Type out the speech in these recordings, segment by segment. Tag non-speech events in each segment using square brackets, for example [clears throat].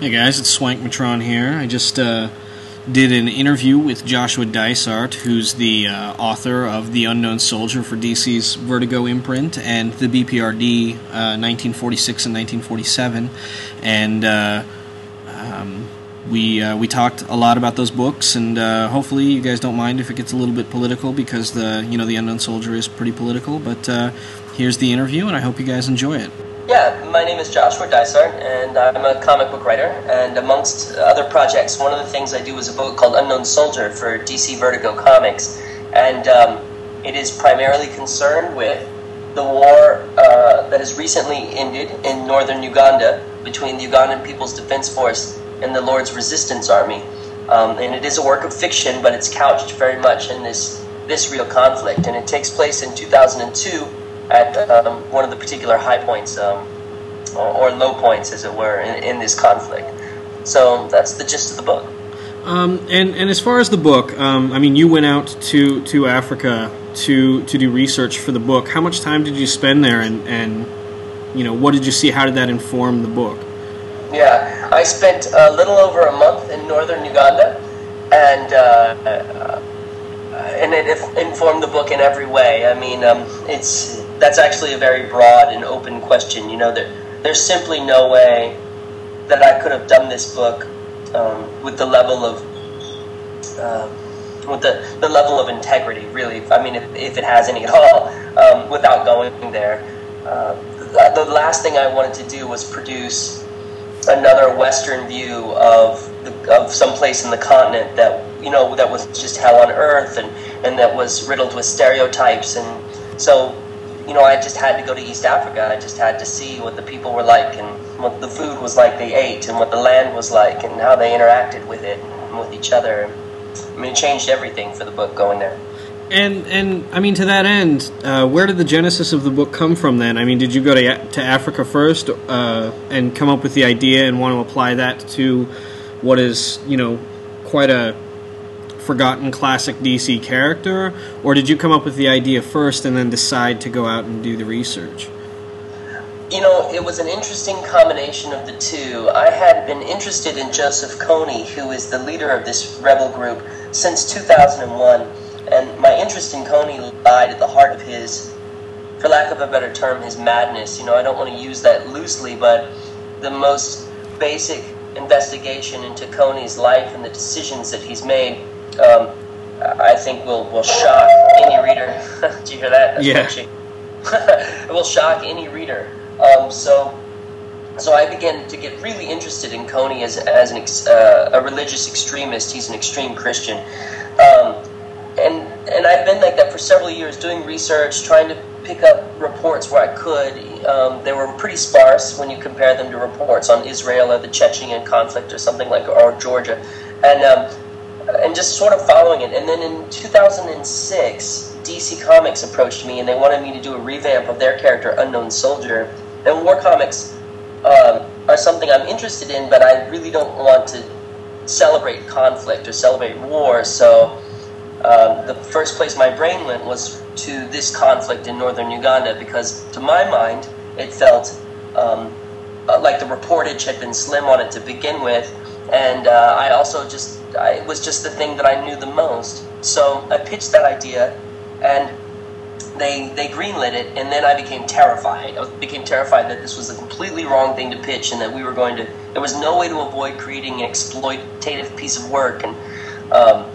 Hey guys, it's Swank Matron here. I just uh, did an interview with Joshua Dysart, who's the uh, author of The Unknown Soldier for DC's Vertigo imprint and the BPRD uh, 1946 and 1947. And uh, um, we, uh, we talked a lot about those books, and uh, hopefully you guys don't mind if it gets a little bit political because the, you know, the Unknown Soldier is pretty political. But here's the interview, and I hope you guys enjoy it. Yeah, my name is Joshua Dysart, and I'm a comic book writer. And amongst other projects, one of the things I do is a book called Unknown Soldier for DC Vertigo Comics. And um, it is primarily concerned with the war uh, that has recently ended in northern Uganda between the Ugandan People's Defense Force and the Lord's Resistance Army. Um, and it is a work of fiction, but it's couched very much in this, this real conflict. And it takes place in 2002 at um, one of the particular high points um, or, or, low points, as it were, in, in, this conflict. So that's the gist of the book. Um, and and as far as the book, um, I mean, you went out to, to Africa to to do research for the book. How much time did you spend there, and and you know what did you see? How did that inform the book? Yeah, I spent a little over a month in northern Uganda, and. Uh, uh, and it informed the book in every way. I mean, um, it's that's actually a very broad and open question. You know, that there's simply no way that I could have done this book um, with the level of uh, with the, the level of integrity. Really, I mean, if, if it has any at all, um, without going there. Uh, the, the last thing I wanted to do was produce another Western view of the, of some place in the continent that you know that was just hell on earth and and that was riddled with stereotypes and so you know, I just had to go to East Africa. I just had to see what the people were like and what the food was like they ate and what the land was like and how they interacted with it and with each other. I mean, it changed everything for the book going there. And and I mean, to that end, uh, where did the genesis of the book come from? Then, I mean, did you go to to Africa first uh, and come up with the idea and want to apply that to what is you know quite a forgotten classic DC character, or did you come up with the idea first and then decide to go out and do the research? You know, it was an interesting combination of the two. I had been interested in Joseph Kony, who is the leader of this rebel group, since 2001, and my interest in Kony lied at the heart of his, for lack of a better term, his madness. You know, I don't want to use that loosely, but the most basic investigation into Kony's life and the decisions that he's made um, I think will will shock any reader. [laughs] Did you hear that? That's yeah. [laughs] it will shock any reader. Um, so, so I began to get really interested in Kony as as an ex, uh, a religious extremist. He's an extreme Christian, um, and and I've been like that for several years, doing research, trying to pick up reports where I could. Um, they were pretty sparse when you compare them to reports on Israel or the Chechen conflict or something like or Georgia, and um, and just sort of following it. And then in 2006, DC Comics approached me and they wanted me to do a revamp of their character, Unknown Soldier. And war comics um, are something I'm interested in, but I really don't want to celebrate conflict or celebrate war. So um, the first place my brain went was to this conflict in northern Uganda because, to my mind, it felt um, uh, like the reportage had been slim on it to begin with. And uh, I also just it was just the thing that I knew the most. So I pitched that idea, and they they greenlit it, and then I became terrified. I became terrified that this was a completely wrong thing to pitch, and that we were going to. There was no way to avoid creating an exploitative piece of work, and um,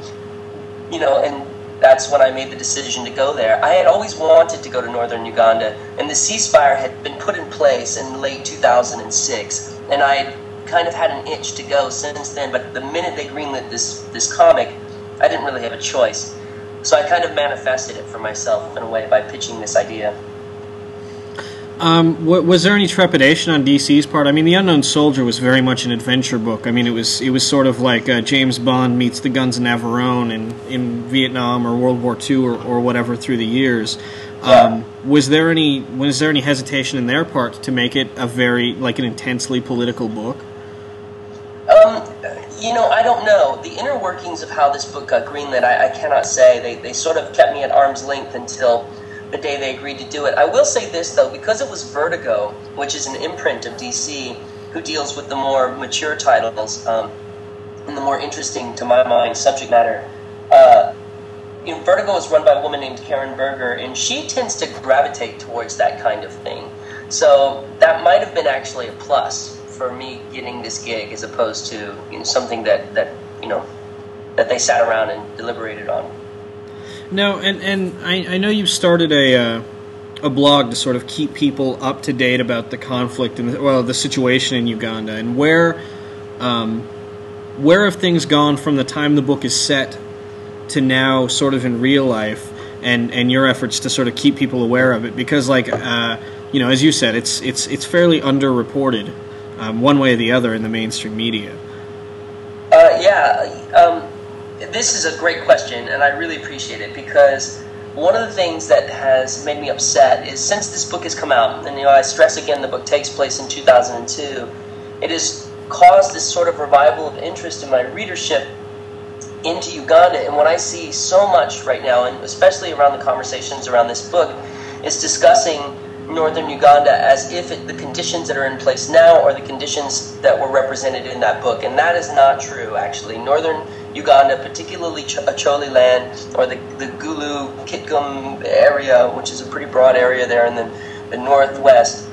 you know, and that's when I made the decision to go there. I had always wanted to go to northern Uganda, and the ceasefire had been put in place in late 2006, and I kind of had an itch to go since then, but the minute they greenlit this this comic, I didn't really have a choice. So I kind of manifested it for myself in a way by pitching this idea. Um, was there any trepidation on DC's part? I mean, The Unknown Soldier was very much an adventure book. I mean, it was it was sort of like uh, James Bond meets the Guns of Navarone in, in Vietnam or World War II or, or whatever through the years. Um, was there any was there any hesitation in their part to make it a very like an intensely political book? You know, I don't know. The inner workings of how this book got greenlit, I, I cannot say. They, they sort of kept me at arm's length until the day they agreed to do it. I will say this, though, because it was Vertigo, which is an imprint of DC, who deals with the more mature titles um, and the more interesting, to my mind, subject matter. Uh, Vertigo is run by a woman named Karen Berger, and she tends to gravitate towards that kind of thing. So that might have been actually a plus for me getting this gig, as opposed to you know, something that, that you know that they sat around and deliberated on. No, and and I, I know you've started a uh, a blog to sort of keep people up to date about the conflict and well the situation in Uganda. And where um, where have things gone from the time the book is set to now, sort of in real life, and and your efforts to sort of keep people aware of it? Because like uh, you know as you said it's it's it's fairly underreported um, one way or the other in the mainstream media. Uh, yeah. Um this is a great question, and I really appreciate it because one of the things that has made me upset is since this book has come out, and you know, I stress again, the book takes place in 2002. It has caused this sort of revival of interest in my readership into Uganda, and what I see so much right now, and especially around the conversations around this book, is discussing northern Uganda as if it, the conditions that are in place now are the conditions that were represented in that book, and that is not true. Actually, northern Uganda, particularly Ch- Acholi land or the, the Gulu Kitgum area, which is a pretty broad area there in the, the northwest,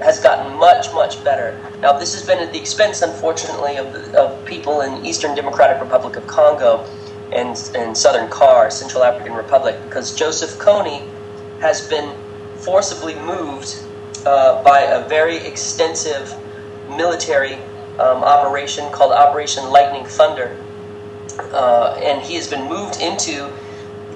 has gotten much, much better. Now, this has been at the expense, unfortunately, of, of people in Eastern Democratic Republic of Congo and, and Southern CAR, Central African Republic, because Joseph Kony has been forcibly moved uh, by a very extensive military um, operation called Operation Lightning Thunder uh, and he has been moved into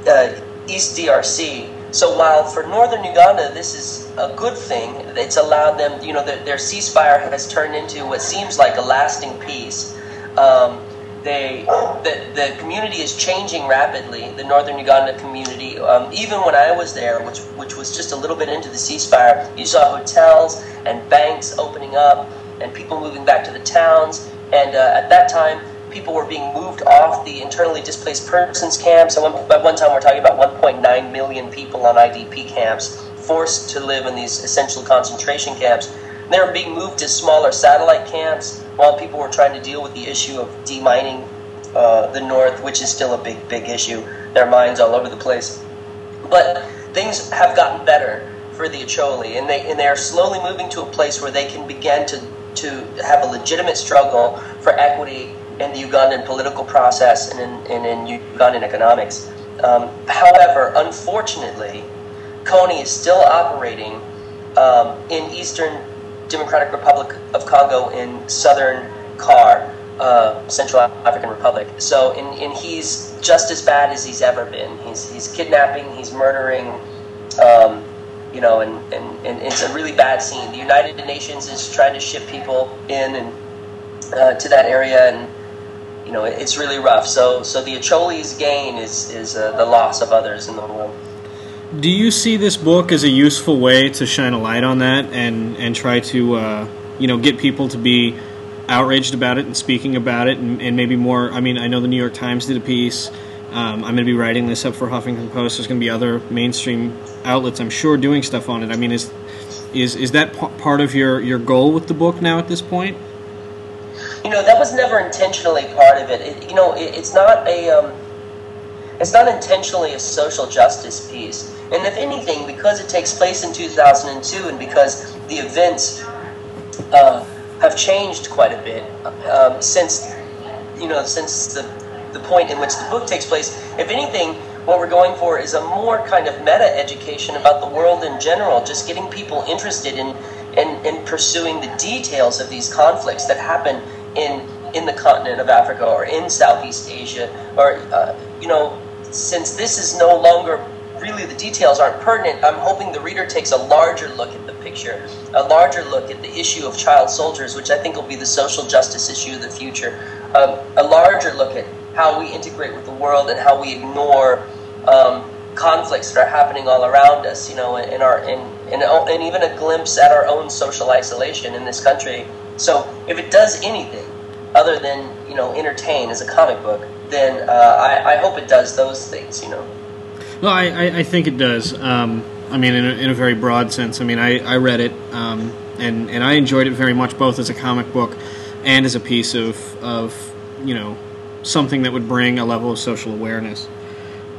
uh, East DRC. So while for northern Uganda this is a good thing, it's allowed them, you know, their, their ceasefire has turned into what seems like a lasting peace. Um, they, the, the community is changing rapidly, the northern Uganda community. Um, even when I was there, which, which was just a little bit into the ceasefire, you saw hotels and banks opening up and people moving back to the towns. And uh, at that time, people were being moved off the internally displaced persons camps. One, at one time, we're talking about 1.9 million people on IDP camps, forced to live in these essential concentration camps. They were being moved to smaller satellite camps while people were trying to deal with the issue of demining uh, the north, which is still a big, big issue. There are mines all over the place. But things have gotten better for the Acholi, and they and they are slowly moving to a place where they can begin to to have a legitimate struggle for equity in the Ugandan political process and in, and in Ugandan economics. Um, however, unfortunately, Kony is still operating um, in Eastern Democratic Republic of Congo in southern CAR, uh, Central African Republic. So, in, in he's just as bad as he's ever been. He's, he's kidnapping, he's murdering, um, you know, and, and, and it's a really bad scene. The United Nations is trying to ship people in and uh, to that area, and you know, it's really rough. So, so the Acholi's gain is is uh, the loss of others in the world. Do you see this book as a useful way to shine a light on that and and try to uh, you know get people to be outraged about it and speaking about it and, and maybe more? I mean, I know the New York Times did a piece. Um, I'm going to be writing this up for Huffington Post. There's going to be other mainstream outlets, I'm sure, doing stuff on it. I mean, is is is that p- part of your your goal with the book now at this point? you know that was never intentionally part of it. it you know, it, it's not a um, it's not intentionally a social justice piece. And if anything, because it takes place in 2002 and because the events uh, have changed quite a bit um, since you know since the the point in which the book takes place. If anything, what we're going for is a more kind of meta education about the world in general, just getting people interested in in, in pursuing the details of these conflicts that happen in in the continent of Africa or in Southeast Asia, or uh, you know, since this is no longer really the details aren't pertinent, I'm hoping the reader takes a larger look at the picture, a larger look at the issue of child soldiers, which I think will be the social justice issue of the future, um, a larger look at how we integrate with the world and how we ignore um, conflicts that are happening all around us, you know, in our in, in, and even a glimpse at our own social isolation in this country so if it does anything other than you know entertain as a comic book, then uh, I, I, hope it does those things. You know. Well, I, I think it does. Um, I mean, in a, in a, very broad sense. I mean, I, I read it. Um, and and I enjoyed it very much, both as a comic book and as a piece of of you know something that would bring a level of social awareness.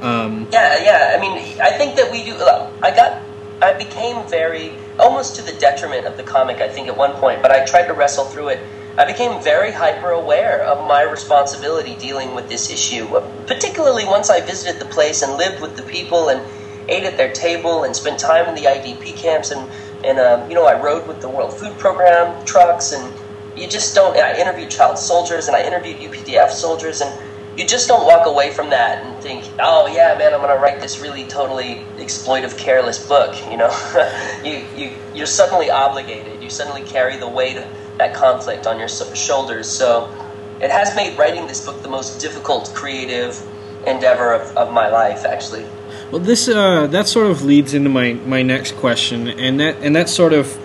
Um, yeah, yeah. I mean, I think that we do. I got, I became very almost to the detriment of the comic. I think at one point, but I tried to wrestle through it. I became very hyper aware of my responsibility dealing with this issue, particularly once I visited the place and lived with the people and ate at their table and spent time in the IDP camps and and um, you know I rode with the World Food Program trucks and you just don't. I interviewed child soldiers and I interviewed UPDF soldiers and you just don't walk away from that and think, oh yeah, man, I'm gonna write this really totally exploitive, careless book. You know, [laughs] you you you're suddenly obligated. You suddenly carry the weight of that conflict on your shoulders. So it has made writing this book the most difficult creative endeavor of, of my life, actually. Well, this uh, that sort of leads into my, my next question, and that and that sort of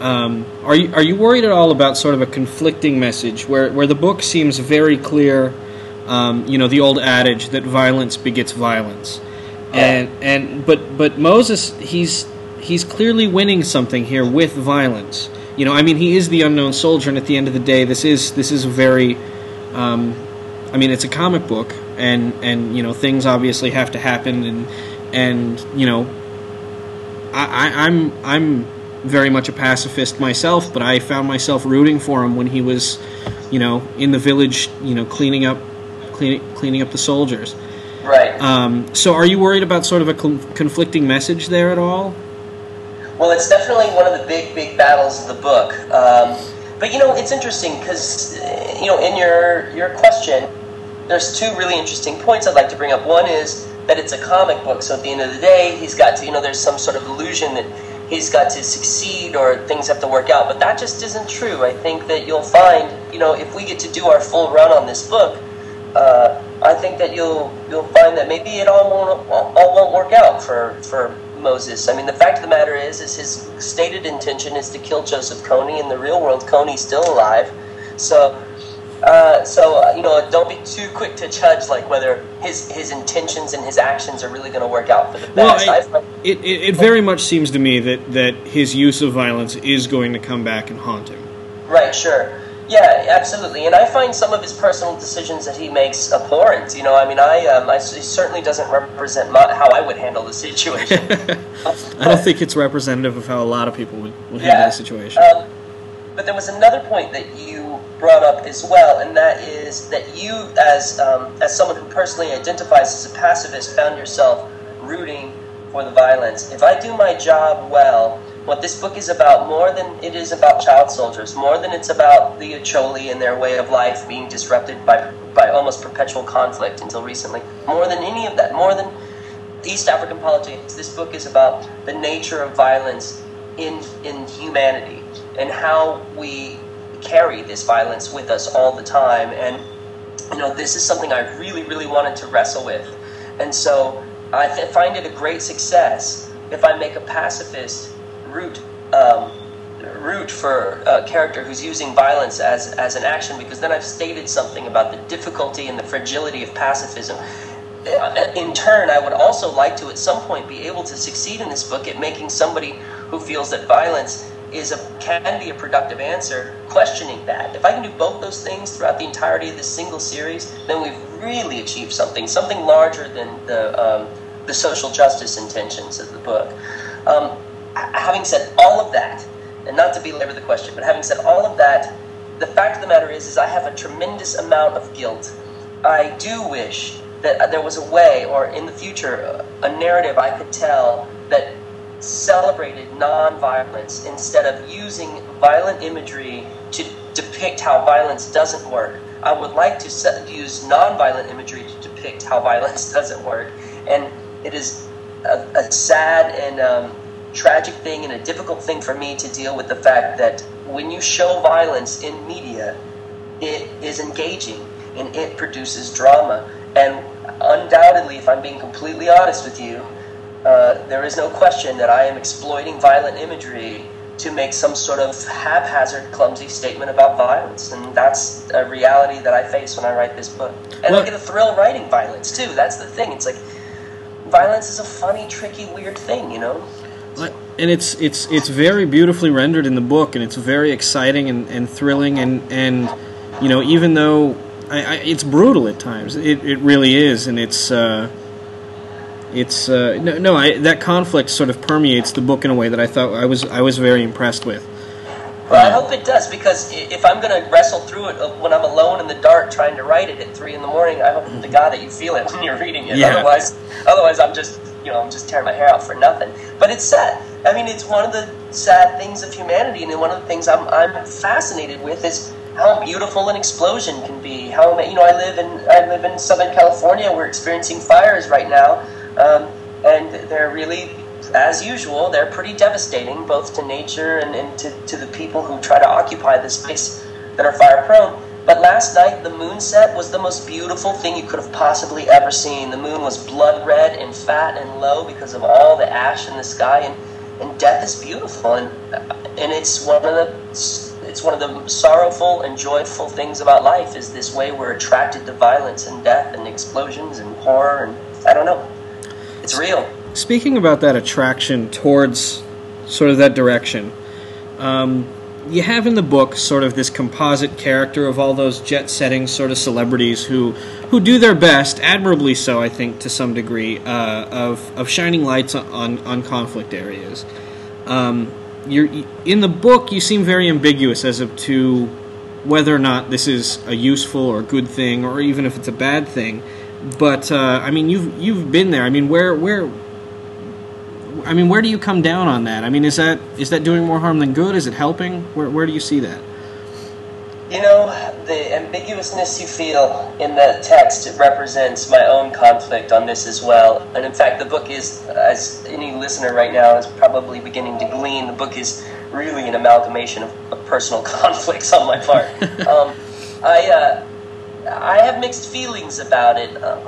um, are you are you worried at all about sort of a conflicting message where where the book seems very clear? Um, you know the old adage that violence begets violence, and and but but Moses he's he's clearly winning something here with violence. You know, I mean, he is the unknown soldier, and at the end of the day, this is this is a very, um, I mean, it's a comic book, and and you know things obviously have to happen, and and you know, I, I I'm I'm very much a pacifist myself, but I found myself rooting for him when he was, you know, in the village, you know, cleaning up, cleaning cleaning up the soldiers. Right. Um, so, are you worried about sort of a conflicting message there at all? Well, it's definitely one of the big, big battles of the book. Um, but you know, it's interesting because you know, in your your question, there's two really interesting points I'd like to bring up. One is that it's a comic book, so at the end of the day, he's got to, you know, there's some sort of illusion that he's got to succeed or things have to work out. But that just isn't true. I think that you'll find, you know, if we get to do our full run on this book, uh, I think that you'll you'll find that maybe it all won't all won't work out for for Moses. I mean, the fact of the matter is, is his stated intention is to kill Joseph Kony. In the real world, Kony's still alive. So uh, so uh, you know, don't be too quick to judge like whether his his intentions and his actions are really going to work out for the best. Well, it, it, it, very much seems to me that that his use of violence is going to come back and haunt him. Right. Sure. Yeah, absolutely. And I find some of his personal decisions that he makes abhorrent. You know, I mean, I, um, I he certainly doesn't represent my, how I would handle the situation. [laughs] I don't think it's representative of how a lot of people would, would yeah, handle the situation. Um, but there was another point that you brought up as well, and that is that you, as um, as someone who personally identifies as a pacifist, found yourself rooting for the violence. If I do my job well, what this book is about more than it is about child soldiers, more than it's about the Acholi and their way of life being disrupted by by almost perpetual conflict until recently, more than any of that, more than East African politics, this book is about the nature of violence in in humanity and how we carry this violence with us all the time. And, you know, this is something I really, really wanted to wrestle with. And so I th- find it a great success if I make a pacifist root. Um, root for a character who's using violence as, as an action because then I've stated something about the difficulty and the fragility of pacifism. In turn, I would also like to at some point be able to succeed in this book at making somebody who feels that violence is a can be a productive answer questioning that if i can do both those things throughout the entirety of this single series then we've really achieved something something larger than the um, the social justice intentions of the book um, having said all of that and not to belabor the question but having said all of that the fact of the matter is is i have a tremendous amount of guilt i do wish that there was a way or in the future a narrative i could tell that celebrated nonviolence instead of using violent imagery to depict how violence doesn't work. I would like to use nonviolent imagery to depict how violence [laughs] doesn't work. And it is a, a sad and um, tragic thing and a difficult thing for me to deal with the fact that when you show violence in media, it is engaging and it produces drama. And undoubtedly, if I'm being completely honest with you, uh, there is no question that I am exploiting violent imagery to make some sort of haphazard, clumsy statement about violence. And that's a reality that I face when I write this book. And well, I get a thrill writing violence, too. That's the thing. It's like, violence is a funny, tricky, weird thing, you know? And it's it's it's very beautifully rendered in the book, and it's very exciting and, and thrilling, and and you know even though I, I, it's brutal at times, it, it really is, and it's uh, it's uh, no, no I, that conflict sort of permeates the book in a way that I thought I was I was very impressed with. Well, I hope it does because if I'm going to wrestle through it uh, when I'm alone in the dark trying to write it at three in the morning, I hope to God that you feel it when you're reading it. Yeah. Otherwise, otherwise I'm just you know I'm just tearing my hair out for nothing. But it's sad. I mean, it's one of the sad things of humanity, and one of the things I'm I'm fascinated with is how beautiful an explosion can be. How you know I live in I live in Southern California. We're experiencing fires right now, um, and they're really as usual, they're pretty devastating both to nature and, and to, to the people who try to occupy the space that are fire prone. But last night, the moon set was the most beautiful thing you could have possibly ever seen. The moon was blood red and fat and low because of all the ash in the sky, and, and death is beautiful. And, and it's one of the it's one of the sorrowful and joyful things about life is this way we're attracted to violence and death and explosions and horror and I don't know. It's real. Speaking about that attraction towards sort of that direction, um, you have in the book sort of this composite character of all those jet setting sort of celebrities who who do their best, admirably so, I think, to some degree, uh, of of shining lights on on conflict areas. Um, you're in the book. You seem very ambiguous as to whether or not this is a useful or good thing, or even if it's a bad thing. But uh, I mean, you've you've been there. I mean, where where I mean, where do you come down on that? I mean, is that is that doing more harm than good? Is it helping? Where where do you see that? You know, the ambiguousness you feel in the text represents my own conflict on this as well. And in fact, the book is, as any listener right now is probably beginning to glean, the book is really an amalgamation of, of personal [laughs] conflicts on my part. [laughs] um, I. Uh, I have mixed feelings about it. Uh,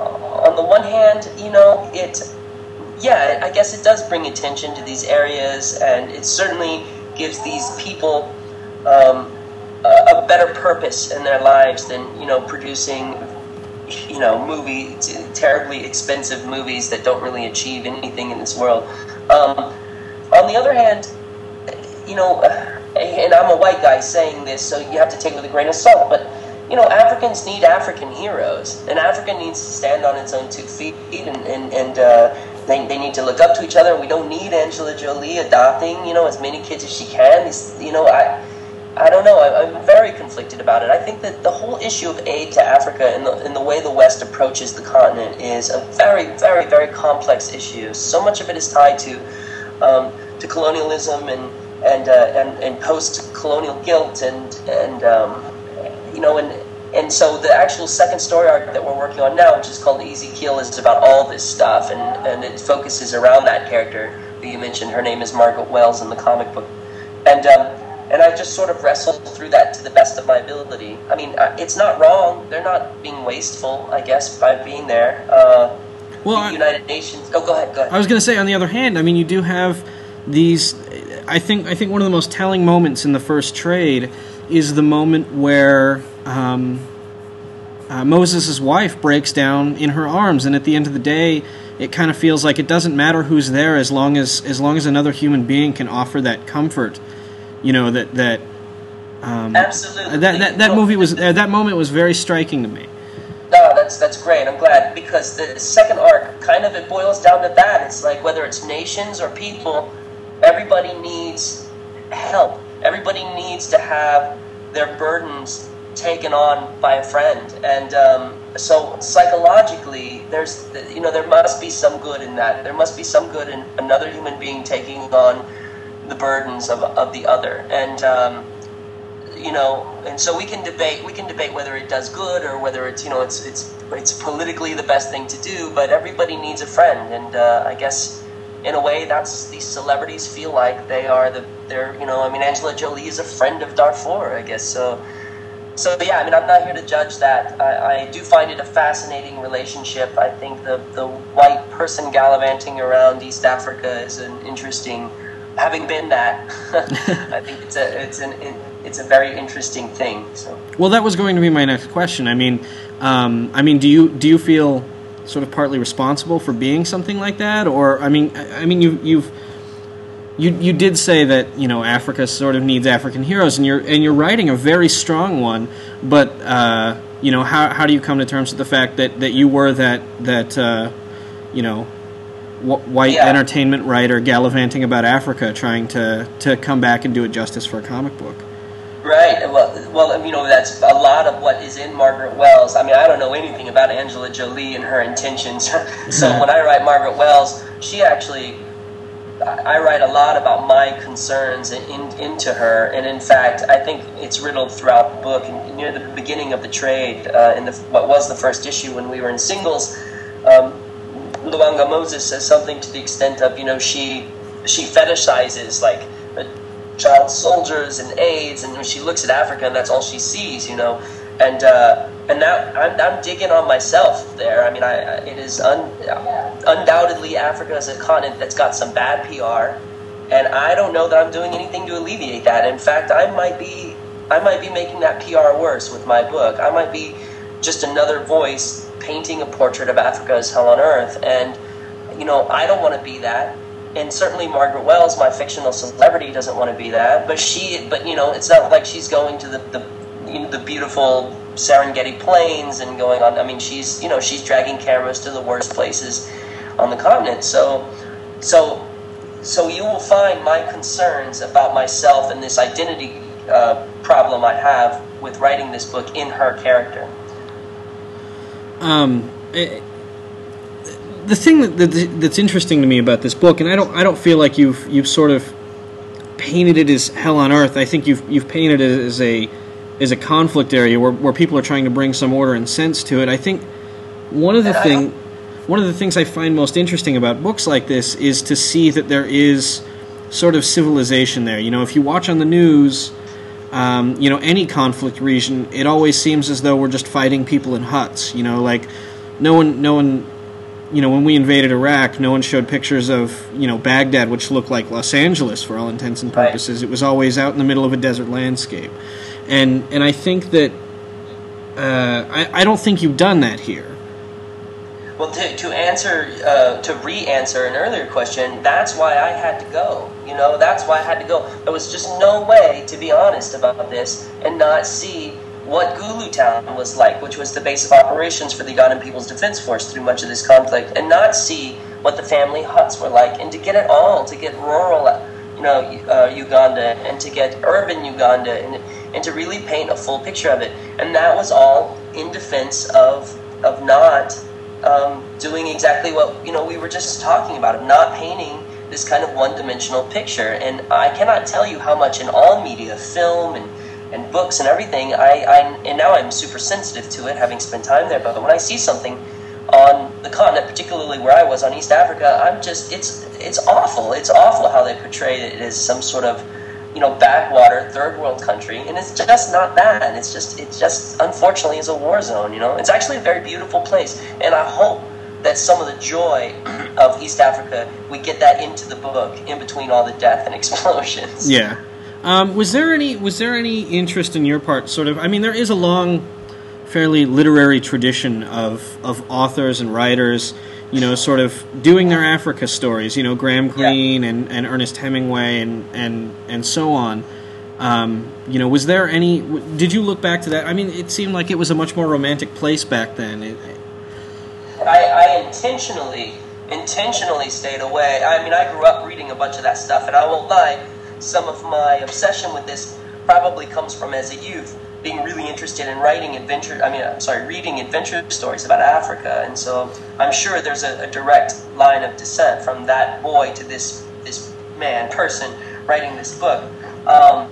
on the one hand, you know, it yeah, I guess it does bring attention to these areas, and it certainly gives these people um, a, a, better purpose in their lives than you know producing you know movie terribly expensive movies that don't really achieve anything in this world. Um, on the other hand, you know, and I'm a white guy saying this, so you have to take it with a grain of salt, but you know, Africans need African heroes, and Africa needs to stand on its own two feet and and, and uh, they, they need to look up to each other. And we don't need Angela Jolie adopting, you know, as many kids as she can. These, you know, I, I don't know. I, am very conflicted about it. I think that the whole issue of aid to Africa and the, and the way the West approaches the continent is a very, very, very complex issue. So much of it is tied to um, to colonialism and and uh, and, and post-colonial guilt and and um, you know and and so the actual second story arc that we're working on now, which is called Easy Kill, is about all this stuff, and, and it focuses around that character that you mentioned. Her name is Margaret Wells in the comic book, and um, and I just sort of wrestled through that to the best of my ability. I mean, uh, it's not wrong; they're not being wasteful, I guess, by being there. Uh, well, the United Nations. Oh, go ahead. Go ahead. I was going to say, on the other hand, I mean, you do have these. I think I think one of the most telling moments in the first trade is the moment where um, uh, Moses' wife breaks down in her arms, and at the end of the day, it kind of feels like it doesn't matter who's there as long as as long as another human being can offer that comfort. You know that that. Um, Absolutely. That that, that movie was uh, that moment was very striking to me. No, that's that's great. I'm glad because the second arc kind of it boils down to that. It's like whether it's nations or people, everybody needs help. Everybody needs to have their burdens taken on by a friend, and um, so psychologically, there's you know there must be some good in that. There must be some good in another human being taking on the burdens of of the other, and um, you know, and so we can debate we can debate whether it does good or whether it's you know it's it's it's politically the best thing to do, but everybody needs a friend, and uh, I guess in a way, that's these celebrities feel like they are the they're you know I mean Angela Jolie is a friend of Darfur I guess. So so yeah I mean I'm not here to judge that. I, I do find it a fascinating relationship. I think the the white person gallivanting around East Africa is an interesting having been that [laughs] I think it's a it's an it's a very interesting thing so. Well that was going to be my next question. I mean um, I mean do you do you feel sort of partly responsible for being something like that? Or i mean i mean you, you've you you did say that you know Africa sort of needs African heroes, and you're and you're writing a very strong one. But uh, you know, how how do you come to terms with the fact that, that you were that that uh, you know wh- white Yeah. entertainment writer gallivanting about Africa, trying to to come back and do it justice for a comic book? Right. Well, well, you know, that's a lot of what is in Margaret Wells. I mean, I don't know anything about Angela Jolie and her intentions. [laughs] so [laughs] when I write Margaret Wells, she actually, I write a lot about my concerns in, in, into her. And in fact, I think it's riddled throughout the book. And near the beginning of the trade, uh, in the what was the first issue when we were in singles, um, Lwanga Moses says something to the extent of, you know, she she fetishizes like child soldiers and AIDS, and when she looks at Africa, and that's all she sees, you know. And uh, and now I'm, I'm digging on myself there. I mean, I, it is un, undoubtedly Africa is a continent that's got some bad PR, and I don't know that I'm doing anything to alleviate that. In fact, I might be I might be making that PR worse with my book. I might be just another voice painting a portrait of Africa as hell on earth, and you know I don't want to be that and certainly Margaret Wells, my fictional celebrity, doesn't want to be that. But she, but you know, it's not like she's going to the the, you know, the beautiful Serengeti plains and going on. I mean, she's you know she's dragging cameras to the worst places on the continent. So, so, so you will find my concerns about myself and this identity uh, problem I have with writing this book in her character. Um, eh, the thing that, that that's interesting to me about this book, and I don't I don't feel like you've you've sort of painted it as hell on earth. I think you've you've painted it as a as a conflict area where, where people are trying to bring some order and sense to it. I think one of the thing one of the things I find most interesting about books like this is to see that there is sort of civilization there. You know, if you watch on the news, um, you know, any conflict region, it always seems as though we're just fighting people in huts. You know, like no one, no one, you know, when we invaded Iraq, no one showed pictures of you know Baghdad, which looked like Los Angeles for all intents and Right. purposes. It was always out in the middle of a desert landscape, and and I think that uh, I, I don't think you've done that here. Well, to, to answer, uh, to re-answer an earlier question, that's why I had to go. You know, that's why I had to go. There was just no way, to be honest about this, and not see what Gulu Town was like, which was the base of operations for the Ugandan People's Defense Force through much of this conflict, and not see what the family huts were like, and to get it all, to get rural, you know, uh, Uganda, and to get urban Uganda, and, and to really paint a full picture of it. And that was all in defense of of not um, doing exactly what you know we were just talking about of not painting this kind of one-dimensional picture. And i cannot tell you how much in all media film and, and books and everything I, I and now i'm super sensitive to it having spent time there. But when i see something on the continent particularly where i was on east africa i'm just it's it's awful. It's awful how they portray it as some sort of you know backwater third world country and it's just not that it's just it just unfortunately is a war zone you know it's actually a very beautiful place and i hope that some of the joy [clears throat] of east africa we get that into the book in between all the death and [laughs] explosions Yeah. Um, was there any was there any interest in your part? Sort of. I mean, there is a long, fairly literary tradition of of authors and writers, you know, sort of doing their Africa stories. You know, Graham Greene and, and Ernest Hemingway and and and so on. Um, you know, was there any? w- Did you look back to that? I mean, it seemed like it was a much more romantic place back then. It, I, I intentionally intentionally stayed away. I mean, I grew up reading a bunch of that stuff, and I won't lie, some of my obsession with this probably comes from as a youth being really interested in writing adventure. I mean, I'm sorry, reading adventure stories about Africa, and so I'm sure there's a, a direct line of descent from that boy to this this man person writing this book. Um,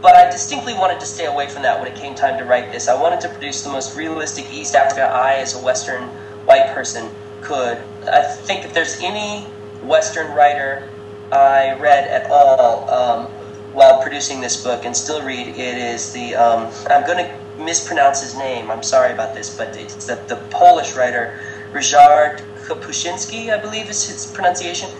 but I distinctly wanted to stay away from that when it came time to write this. I wanted to produce the most realistic East Africa I, as a Western white person, could. I think if there's any Western writer I read at all um, while producing this book and still read, it is the. Um, I'm going to mispronounce his name. I'm sorry about this, but it's the, the Polish writer Ryszard Kapuscinski, I believe is his pronunciation.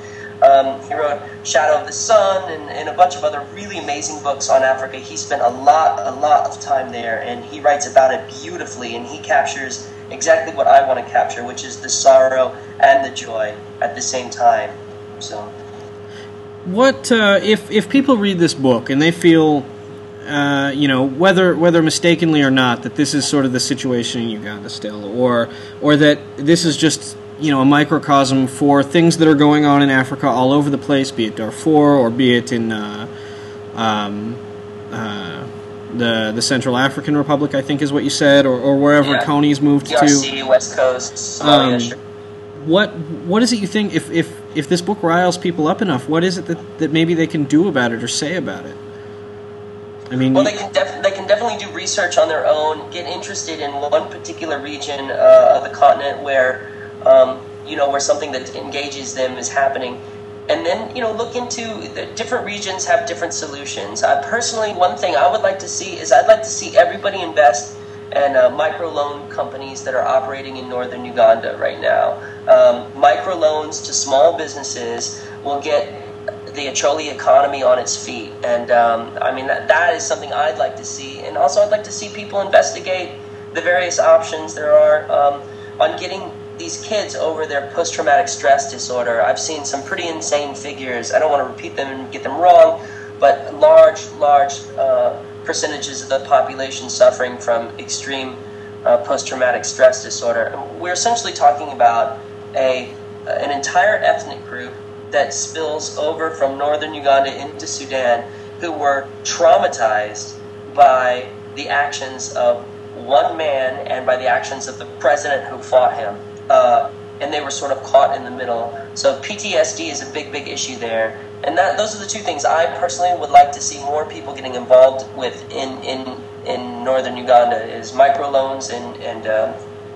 Um, he wrote Shadow of the Sun and, and a bunch of other really amazing books on Africa. He spent a lot, a lot of time there, and he writes about it beautifully, and he captures exactly what I want to capture, which is the sorrow and the joy at the same time. So, what uh, if if people read this book and they feel, uh, you know, whether whether mistakenly or not, that this is sort of the situation in Uganda still, or or that this is just you know a microcosm for things that are going on in Africa all over the place, be it Darfur or be it in uh, um, uh, the the Central African Republic, I think is what you said, or, or wherever Yeah. Kony's moved DRC, to. West Coast, Somalia. Um, sure. What what is it you think if, if if this book riles people up enough? What is it that, that maybe they can do about it or say about it? I mean, Well, they can def- they can definitely do research on their own. Get interested in one particular region uh, of the continent where um, you know where something that engages them is happening, and then you know look into the different regions have different solutions. I personally, one thing I would like to see is I'd like to see everybody invest in uh, microloan companies that are operating in northern Uganda right now. Um, microloans to small businesses will get the Acholi economy on its feet. And um, I mean, that, that is something I'd like to see. And also, I'd like to see people investigate the various options there are um, on getting these kids over their post traumatic stress disorder. I've seen some pretty insane figures. I don't want to repeat them and get them wrong, but large, large uh, percentages of the population suffering from extreme uh, post traumatic stress disorder. We're essentially talking about a an entire ethnic group that spills over from northern Uganda into Sudan who were traumatized by the actions of one man and by the actions of the president who fought him. Uh, and they were sort of caught in the middle. So PTSD is a big, big issue there. And that those are the two things I personally would like to see more people getting involved with in in, in northern Uganda is microloans and and um,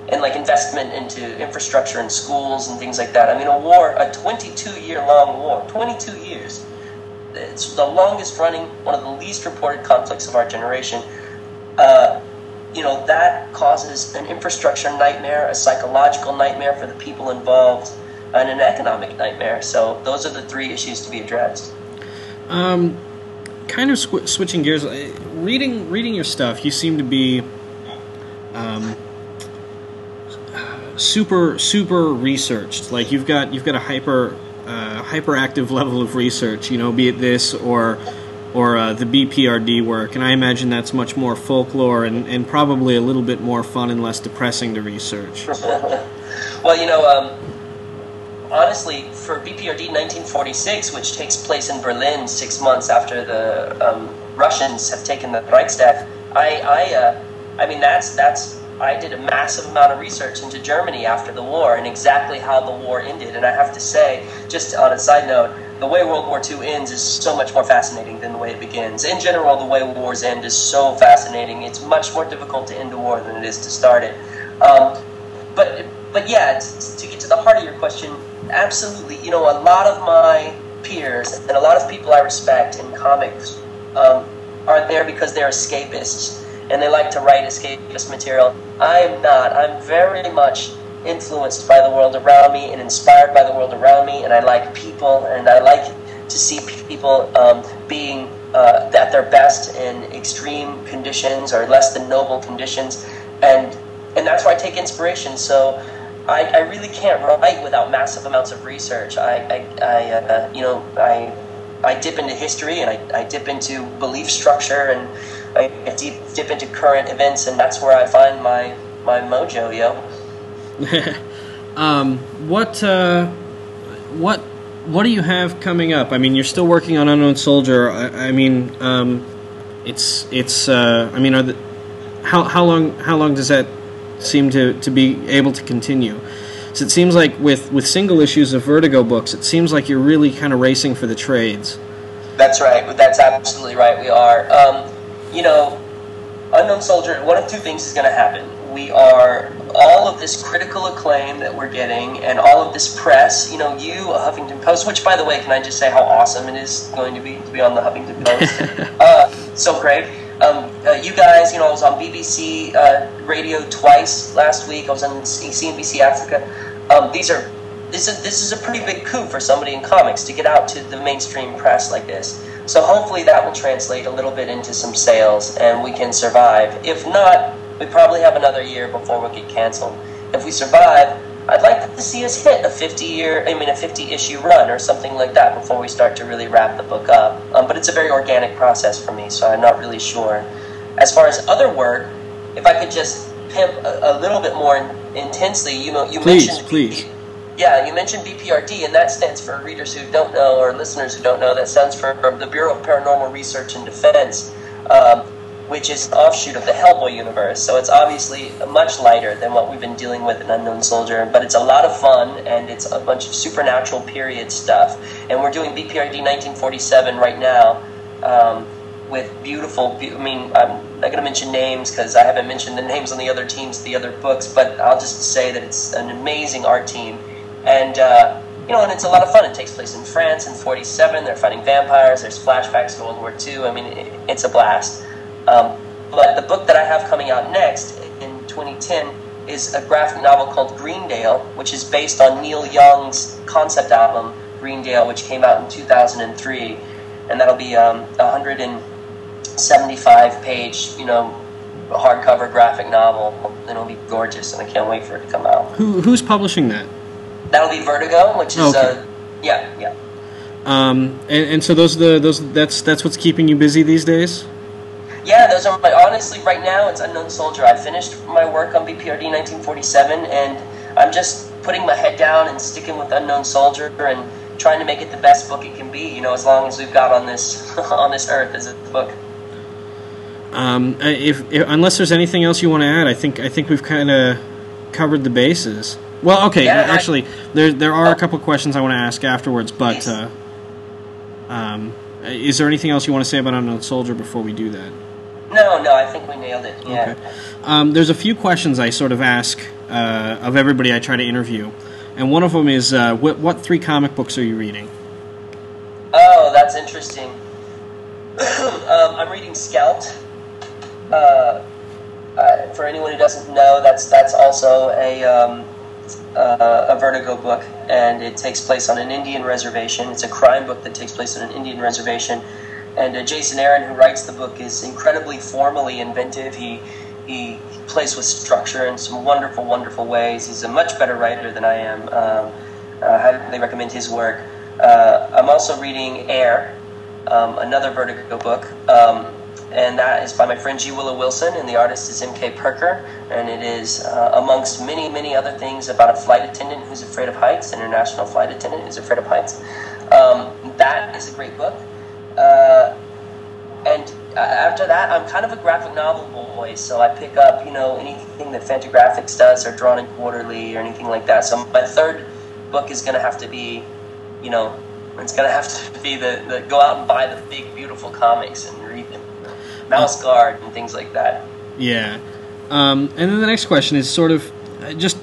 and like investment into infrastructure and schools and things like that. I mean, a war, a 22 year long war, 22 years. It's the longest running, one of the least reported conflicts of our generation. Uh, you know, that causes an infrastructure nightmare, a psychological nightmare for the people involved, and an economic nightmare. So, those are the three issues to be addressed. Um, kind of sw- switching gears, uh, reading reading your stuff, you seem to be um, super super researched. Like you've got you've got a hyper uh, hyperactive [laughs] level of research. You know, be it this or or uh, the BPRD work, and I imagine that's much more folklore and, and probably a little bit more fun and less depressing to research. [laughs] well, you know, um, honestly, for BPRD 1946, which takes place in Berlin six months after the um, Russians have taken the Reichstag, I, I, uh, I mean, that's that's. I did a massive amount of research into Germany after the war and exactly how the war ended. And I have to say, just on a side note, the way World War II ends is so much more fascinating than the way it begins. In general, the way wars end is so fascinating. It's much more difficult to end a war than it is to start it. Um, but but yeah, to, to get to the heart of your question, absolutely. You know, a lot of my peers and a lot of people I respect in comics um, are there because they're escapists and they like to write escapist material. I am not. I'm very much influenced by the world around me and inspired by the world around me, and I like people, and I like to see people um, being uh, at their best in extreme conditions or less than noble conditions, and and that's where I take inspiration. So. I, I really can't write without massive amounts of research. I, I, I uh, you know, I, I dip into history and I, I dip into belief structure and I deep, dip into current events, and that's where I find my my mojo, yo. [laughs] um, what uh, what what do you have coming up? I mean, you're still working on Unknown Soldier. I, I mean, um, it's it's. Uh, I mean, are the, how how long how long does that seem to, to be able to continue? So it seems like with with single issues of Vertigo books, it seems like you're really kind of racing for the trades. That's right. That's absolutely right. We are. Um, you know, Unknown Soldier. One of two things is going to happen. We are all of this critical acclaim that we're getting, and all of this press. You know, you Huffington Post. Which, by the way, can I just say how awesome it is going to be to be on the Huffington Post? [laughs] uh, so great. Um, uh, you guys, you know, I was on BBC uh, radio twice last week. I was on CNBC Africa. Um, these are this is this is a pretty big coup for somebody in comics to get out to the mainstream press like this. So hopefully that will translate a little bit into some sales and we can survive. If not, we probably have another year before we get canceled. If we survive, I'd like to see us hit a 50 year, I mean, a 50 issue run or something like that before we start to really wrap the book up. Um, but it's a very organic process for me, so I'm not really sure. As far as other work, if I could just pimp a, a little bit more in, intensely, you know, you please, mentioned. Please, Yeah, you mentioned BPRD, and that stands for readers who don't know or listeners who don't know. That stands for the Bureau of Paranormal Research and Defense. Um, which is an offshoot of the Hellboy universe. So it's obviously much lighter than what we've been dealing with in Unknown Soldier, but it's a lot of fun and it's a bunch of supernatural period stuff. And we're doing BPRD 1947 right now um, with beautiful. I mean, I'm not going to mention names because I haven't mentioned the names on the other teams, the other books, but I'll just say that it's an amazing art team. And uh, you know, and it's a lot of fun. It takes place in France in 47. They're fighting vampires. There's flashbacks to World War II. I mean, it, it's a blast. Um, but the book that I have coming out next in 2010 is a graphic novel called Greendale, which is based on Neil Young's concept album Greendale, which came out in 2003, and that'll be um, a 175 page, you know, hardcover graphic novel, and it'll be gorgeous, and I can't wait for it to come out. Who, who's publishing that? That'll be Vertigo, which is Okay. uh, yeah, yeah. Um, and, and so those are the those that's that's what's keeping you busy these days. Yeah, those are my. Honestly, right now it's Unknown Soldier. I finished my work on BPRD 1947, and I'm just putting my head down and sticking with Unknown Soldier and trying to make it the best book it can be. You know, as long as we've got on this [laughs] on this earth as a book. Um, if, if unless there's anything else you want to add, I think I think we've kind of covered the bases. Well, okay, Yeah, I- actually, there there are Oh. a couple questions I want to ask afterwards, but uh, um, is there anything else you want to say about Unknown Soldier before we do that? No, no, I think we nailed it. Yeah. Okay. Um, there's a few questions I sort of ask uh, of everybody I try to interview, and one of them is, uh, what, what three comic books are you reading? Oh, that's interesting. [coughs] um, I'm reading Scalped. Uh, uh, for anyone who doesn't know, that's that's also a um, uh, a Vertigo book, and it takes place on an Indian reservation. It's a crime book that takes place on an Indian reservation, and uh, Jason Aaron, who writes the book, is incredibly formally inventive. He he plays with structure in some wonderful, wonderful ways. He's a much better writer than I am. Um, I highly recommend his work. Uh, I'm also reading Air, um, another Vertigo book, um, and that is by my friend G. Willow Wilson, and the artist is M.K. Perker, and it is, uh, amongst many, many other things, about a flight attendant who's afraid of heights, an international flight attendant who's afraid of heights. Um, that is a great book. Uh, and after that, I'm kind of a graphic novel boy, so I pick up, you know, anything that Fantagraphics does, or Drawn and Quarterly, or anything like that. So my third book is going to have to be, you know, it's going to have to be the, the go out and buy the big, beautiful comics and read them. Mouse Guard and things like that. Yeah. Um, and then the next question is sort of uh, just,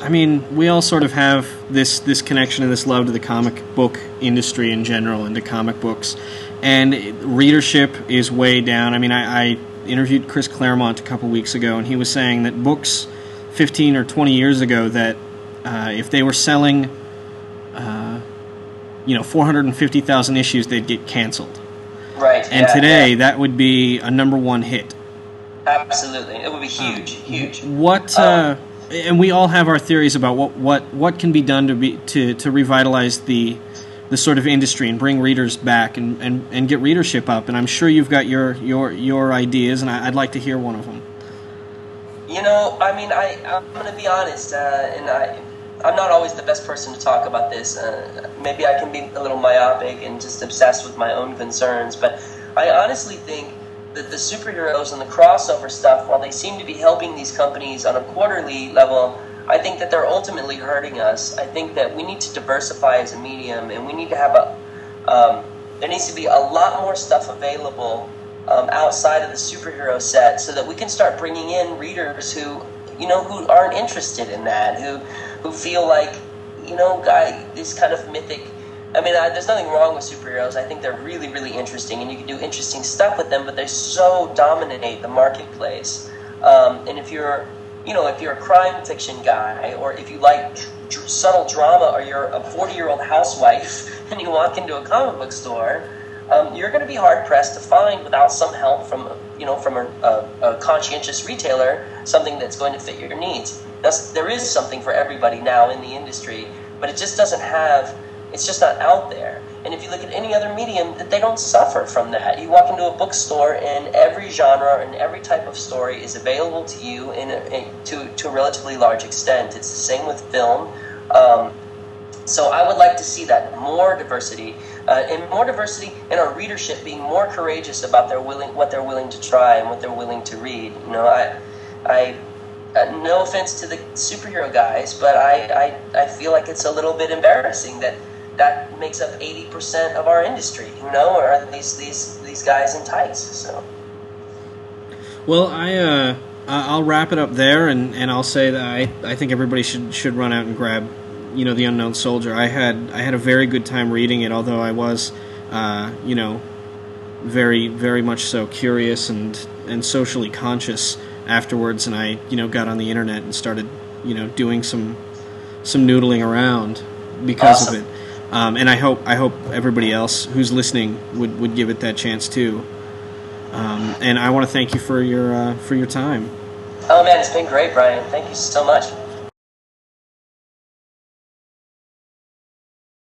I mean, we all sort of have this this connection and this love to the comic book industry in general and to comic books, and readership is way down. I mean, I, I interviewed Chris Claremont a couple weeks ago, and he was saying that books 15 or 20 years ago that uh, if they were selling, uh, you know, 450,000 issues, they'd get canceled. Right. And yeah, today, yeah. that would be a number one hit. absolutely, it would be huge, huge. What uh, and we all have our theories about what, what, what can be done to be to, to revitalize the the sort of industry and bring readers back and, and, and get readership up. And I'm sure you've got your your, your ideas, and I, I'd like to hear one of them. You know, I mean, I I'm gonna be honest, uh, and I I'm not always the best person to talk about this. Uh, maybe I can be a little myopic and just obsessed with my own concerns, but I honestly think that the superheroes and the crossover stuff, while they seem to be helping these companies on a quarterly level, I think that they're ultimately hurting us. I think that we need to diversify as a medium, and we need to have a um, there needs to be a lot more stuff available um, outside of the superhero set so that we can start bringing in readers who you know who aren't interested in that who who feel like you know guy this kind of mythic I mean, I, there's nothing wrong with superheroes. I think they're really, really interesting, and you can do interesting stuff with them. But they so dominate the marketplace. Um, and if you're, you know, if you're a crime fiction guy, or if you like subtle drama, or you're a 40 year old housewife [laughs] and you walk into a comic book store, um, you're going to be hard pressed to find without some help from you know, from a, a, a conscientious retailer, something that's going to fit your needs. That's, there is something for everybody now in the industry, but it just doesn't have. It's just not out there. And if you look at any other medium, that they don't suffer from that. You walk into a bookstore, and every genre and every type of story is available to you in, a, in to to a relatively large extent. It's the same with film. Um, so I would like to see that more diversity, uh, and more diversity in our readership being more courageous about their willing what they're willing to try and what they're willing to read. You know, I, I, uh, no offense to the superhero guys, but I, I, I feel like it's a little bit embarrassing that that makes up eighty percent of our industry. You know, are these these these guys in tights? So. Well, I. Uh... I'll wrap it up there, and, and I'll say that I, I think everybody should should run out and grab you know the unknown soldier i had i had a very good time reading it although i was uh, you know very very much so curious and and socially conscious afterwards and i you know got on the internet and started you know doing some some noodling around because awesome. of it um, and i hope i hope everybody else who's listening would would give it that chance too. Um, and i want to thank you for your uh, for your time. Oh man it's been great brian. Thank you so much